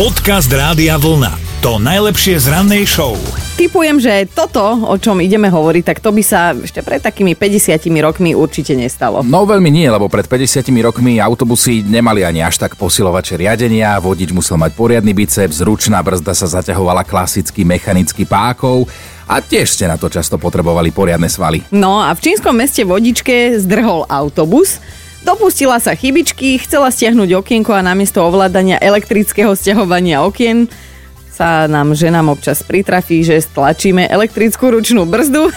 Podcast Rádia Vlna. To najlepšie z rannej show. Typujem, že toto, o čom ideme hovoriť, tak to by sa ešte pred takými 50 rokmi určite nestalo. No veľmi nie, lebo pred 50 rokmi autobusy nemali ani až tak posilovače riadenia, vodič musel mať poriadny biceps, ručná brzda sa zaťahovala klasicky mechanicky pákov a tiež ste na to často potrebovali poriadne svaly. No a v čínskom meste vodičke zdrhol autobus, Dopustila sa chybičky, chcela stiahnuť okienko a namiesto ovládania elektrického stiahovania okien sa nám ženám občas pritrafí, že stlačíme elektrickú ručnú brzdu.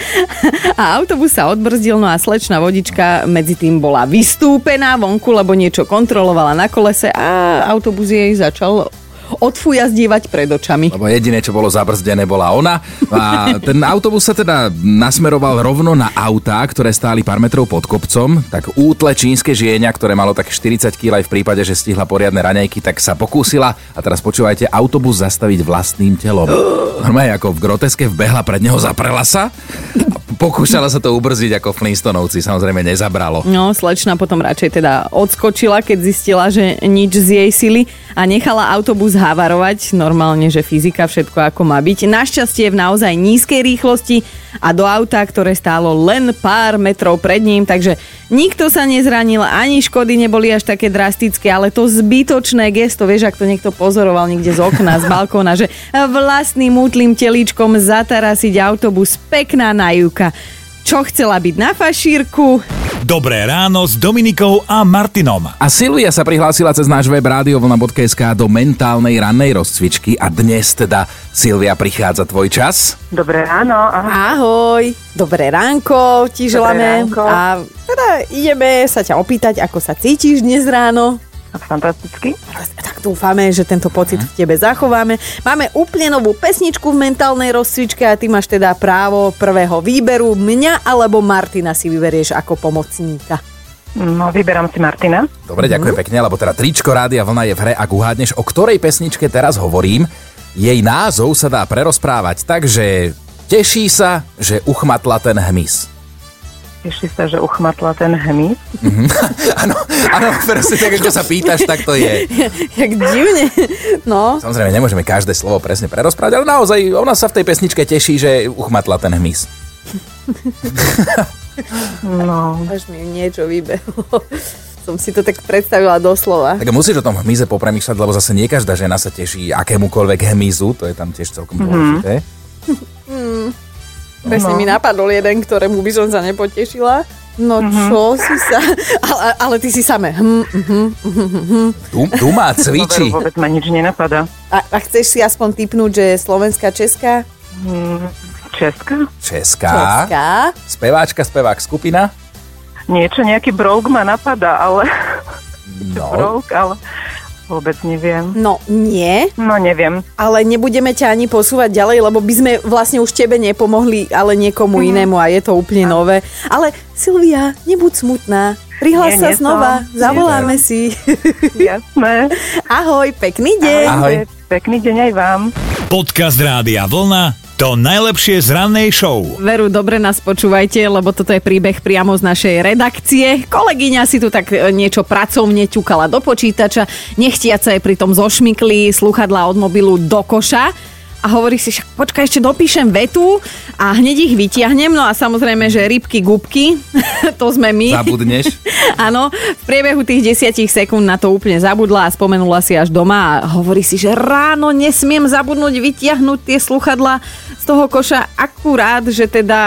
A autobus sa odbrzdil, no a slečná vodička medzi tým bola vystúpená vonku, lebo niečo kontrolovala na kolese a autobus jej začal odfujazdívať pred očami. Lebo jediné, čo bolo zabrzdené, bola ona. A ten autobus sa teda nasmeroval rovno na autá, ktoré stáli pár metrov pod kopcom. Tak útle čínske žienia, ktoré malo tak 40 kg aj v prípade, že stihla poriadne raňajky, tak sa pokúsila a teraz počúvajte, autobus zastaviť vlastným telom. Normálne ako v groteske vbehla pred neho, zaprela sa pokúšala sa to ubrziť ako Flintstonovci, samozrejme nezabralo. No, slečna potom radšej teda odskočila, keď zistila, že nič z jej sily a nechala autobus havarovať, normálne, že fyzika všetko ako má byť. Našťastie v naozaj nízkej rýchlosti a do auta, ktoré stálo len pár metrov pred ním, takže nikto sa nezranil, ani škody neboli až také drastické, ale to zbytočné gesto, vieš, ak to niekto pozoroval niekde z okna, z balkóna, že vlastným útlým telíčkom zatarasiť autobus, pekná najúka. Čo chcela byť na fašírku? Dobré ráno s Dominikou a Martinom. A Silvia sa prihlásila cez náš web radiovlna.sk do mentálnej rannej rozcvičky a dnes teda Silvia prichádza tvoj čas. Dobré ráno. Ahoj. Ahoj, dobré ránko ti želáme. ránko. A teda ideme sa ťa opýtať, ako sa cítiš dnes ráno. Fantasticky. Tak dúfame, že tento pocit v tebe zachováme. Máme úplne novú pesničku v mentálnej rozcvičke a ty máš teda právo prvého výberu. Mňa alebo Martina si vyberieš ako pomocníka. No, vyberám si Martina. Dobre, ďakujem pekne, lebo teda tričko Rádia Vlna je v hre, ak uhádneš, o ktorej pesničke teraz hovorím. Jej názov sa dá prerozprávať, takže teší sa, že uchmatla ten hmyz. Teší sa, že uchmatla ten hmyz. Áno, áno, presne tak, ako sa pýtaš, tak to je. Jak divne. No, Samozrejme, nemôžeme každé slovo presne prerozprávať, ale naozaj ona sa v tej pesničke teší, že uchmatla ten hmyz. No, až mi niečo vybehlo. Som si to tak predstavila doslova. Tak musíš o tom hmyze popremýšľať, lebo zase nie každá žena sa teší akémukoľvek hmyzu, to je tam tiež celkom dôležité. Presne No. mi napadol jeden, ktorému by som sa nepotešila. No čo si sa... Ale, ale ty si same. Hm, hm. Tu, tu má cvičí. vôbec ma nič nenapadá. A, a chceš si aspoň typnúť, že slovenská, česká? Hm, Česká? Česká. Česká. Speváčka, spevák, skupina. Niečo, nejaký brouk ma napadá, ale... No, Brouk, ale vôbec neviem. No nie, No, neviem. ale nebudeme ťa ani posúvať ďalej, lebo by sme vlastne už tebe nepomohli, ale niekomu inému a je to úplne nové. Ale Silvia, nebuď smutná. Prihlás Nie, sa nie znova, som. zavoláme si. Jasné. Ahoj, pekný deň. Ahoj. Pekný deň aj vám. Podcast Rádia Vlna. To najlepšie z rannej show. Veru, dobre nás počúvajte, lebo toto je príbeh priamo z našej redakcie. Kolegyňa si tu tak e, niečo pracovne ťukala do počítača, nechtiac sa jej pritom zošmykli sluchadlá od mobilu do koša a hovorí si, však počkaj, ešte dopíšem vetu a hneď ich vytiahnem, no a samozrejme, že rybky, gubky, to sme my. zabudneš. Áno, v priebehu tých desiatich sekúnd na to úplne zabudla a spomenula si až doma a hovorí si, že ráno nesmiem zabudnúť vytiahnuť tie sluchadla toho koša akurát, že teda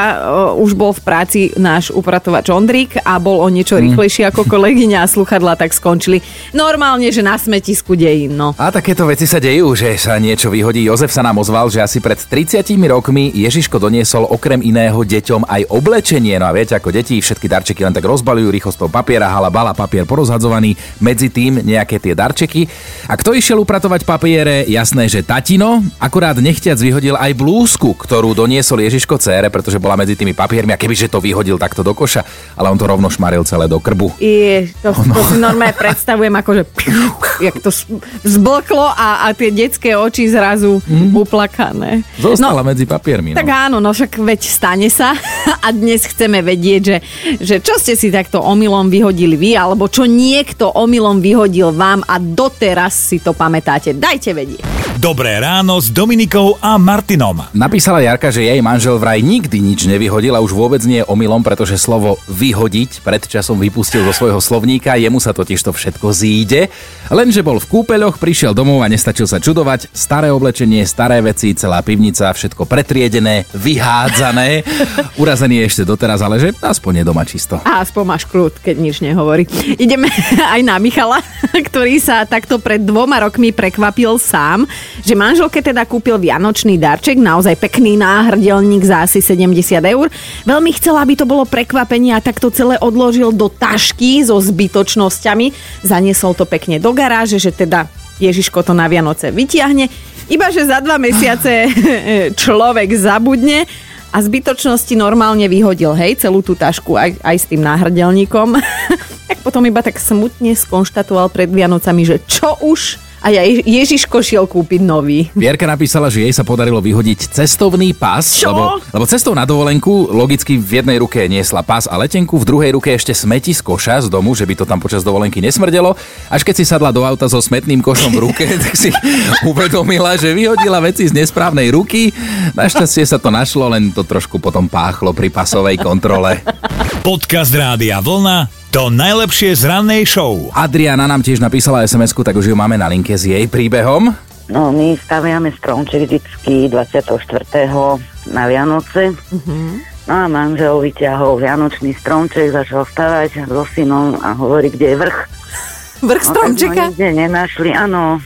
uh, už bol v práci náš upratovač Ondrík a bol o niečo rýchlejší ako kolegyňa a sluchadla tak skončili. Normálne, že na smetisku dejín, no. A takéto veci sa dejú, že sa niečo vyhodí. Jozef sa nám ozval, že asi pred 30 rokmi Ježiško doniesol okrem iného deťom aj oblečenie. No a viete, ako deti všetky darčeky len tak rozbalujú rýchlo z toho papiera, hala bala, papier porozhadzovaný, medzi tým nejaké tie darčeky. A kto išiel upratovať papiere, jasné, že tatino, akurát nechtiac vyhodil aj blúzku. Vodu, ktorú doniesol Ježiško cére, pretože bola medzi tými papiermi a kebyže to vyhodil takto do koša, ale on to rovno šmaril celé do krbu. Je, to, to si normálne predstavujem ako, že jak to zblklo a, a tie detské oči zrazu mm. uplakané. Zostala medzi papiermi. Tak No. áno, no však veď stane sa a dnes chceme vedieť, že, že čo ste si takto omylom vyhodili vy, alebo čo niekto omylom vyhodil vám a doteraz si to pamätáte. Dajte vedieť. Dobré ráno s Dominikou a Martinom. Napísala Jarka, že jej manžel vraj nikdy nič nevyhodil a už vôbec nie je omylom, pretože slovo vyhodiť pred časom vypustil zo svojho slovníka, jemu sa totiž to všetko zíde. Lenže bol v kúpeľoch, prišiel domov a nestačil sa čudovať, staré oblečenie, staré veci, celá pivnica, všetko pretriedené, vyhádzané. Urazený je ešte doteraz, ale že aspoň je doma čisto. A aspoň máš kľud, keď nič nehovorí. Ideme aj na Michala, ktorý sa takto pred dvoma rokmi prekvapil sám, že manželke teda kúpil vianočný darček, naozaj pekný náhrdelník za asi 70 eur. Veľmi chcel, aby to bolo prekvapenie a tak to celé odložil do tašky so zbytočnosťami. Zaniesol to pekne do garáže, že teda Ježiško to na Vianoce vytiahne. Iba, že za dva mesiace človek zabudne a zbytočnosti normálne vyhodil, hej, celú tú tašku aj, aj s tým náhrdelníkom. tak potom iba tak smutne skonštatoval pred Vianocami, že čo už? A ja Jež- Ježiško šiel kúpiť nový. Vierka napísala, že jej sa podarilo vyhodiť cestovný pas, Čo? lebo, lebo cestou na dovolenku logicky v jednej ruke niesla pas a letenku, v druhej ruke ešte smeti z koša z domu, že by to tam počas dovolenky nesmrdelo. Až keď si sadla do auta so smetným košom v ruke, tak si uvedomila, že vyhodila veci z nesprávnej ruky. Našťastie sa to našlo, len to trošku potom páchlo pri pasovej kontrole. Podcast Rádia Vlna to najlepšie z rannej show. Adriana nám tiež napísala sms tak už ju máme na linke s jej príbehom. No, my staviame stromček vždycky 24. na Vianoce. No a manžel vyťahol vianočný stromček, začal stavať so synom a hovorí, kde je vrch. Vrch No, stromčeka? nikde nenašli, áno.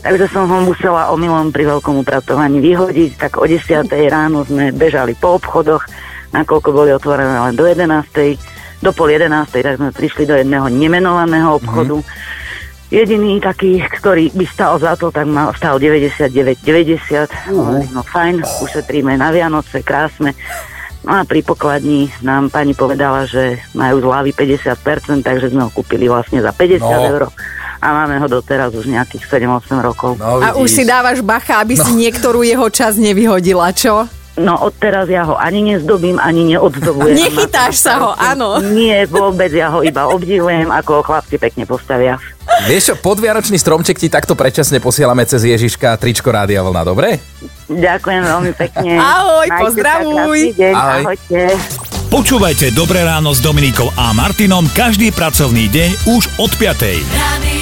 Takže som ho musela omylom pri veľkom upratovaní vyhodiť, tak o 10. ráno sme bežali po obchodoch, nakoľko boli otvorené len do 11. Do pol 11. tak sme prišli do jedného nemenovaného obchodu. Jediný taký, ktorý by stal za to, tak mal, stal 99,90. Hovorím, No fajn, ušetríme na Vianoce, krásne. No a pri pokladni nám pani povedala, že majú zľavy 50%, takže sme ho kúpili vlastne za 50 No. eur. A máme ho doteraz už nejakých 7-8 rokov. No, A už si dávaš bacha, aby si niektorú jeho čas nevyhodila, čo? No odteraz ja ho ani nezdobím, ani neodzdobujem. Nechytáš sa ho, áno. Nie, vôbec, ja ho iba obdivujem, ako ho chlapci pekne postavia. Vieš čo, podvianočný stromček ti takto predčasne posielame cez Ježiška tričko Rádia Vlna, dobre? Ďakujem veľmi pekne. Ahoj, Majte pozdravuj. deň, Ahoj. ahojte. Počúvajte Dobré ráno s Dominikou a Martinom každý pracovný deň už od 5. Radio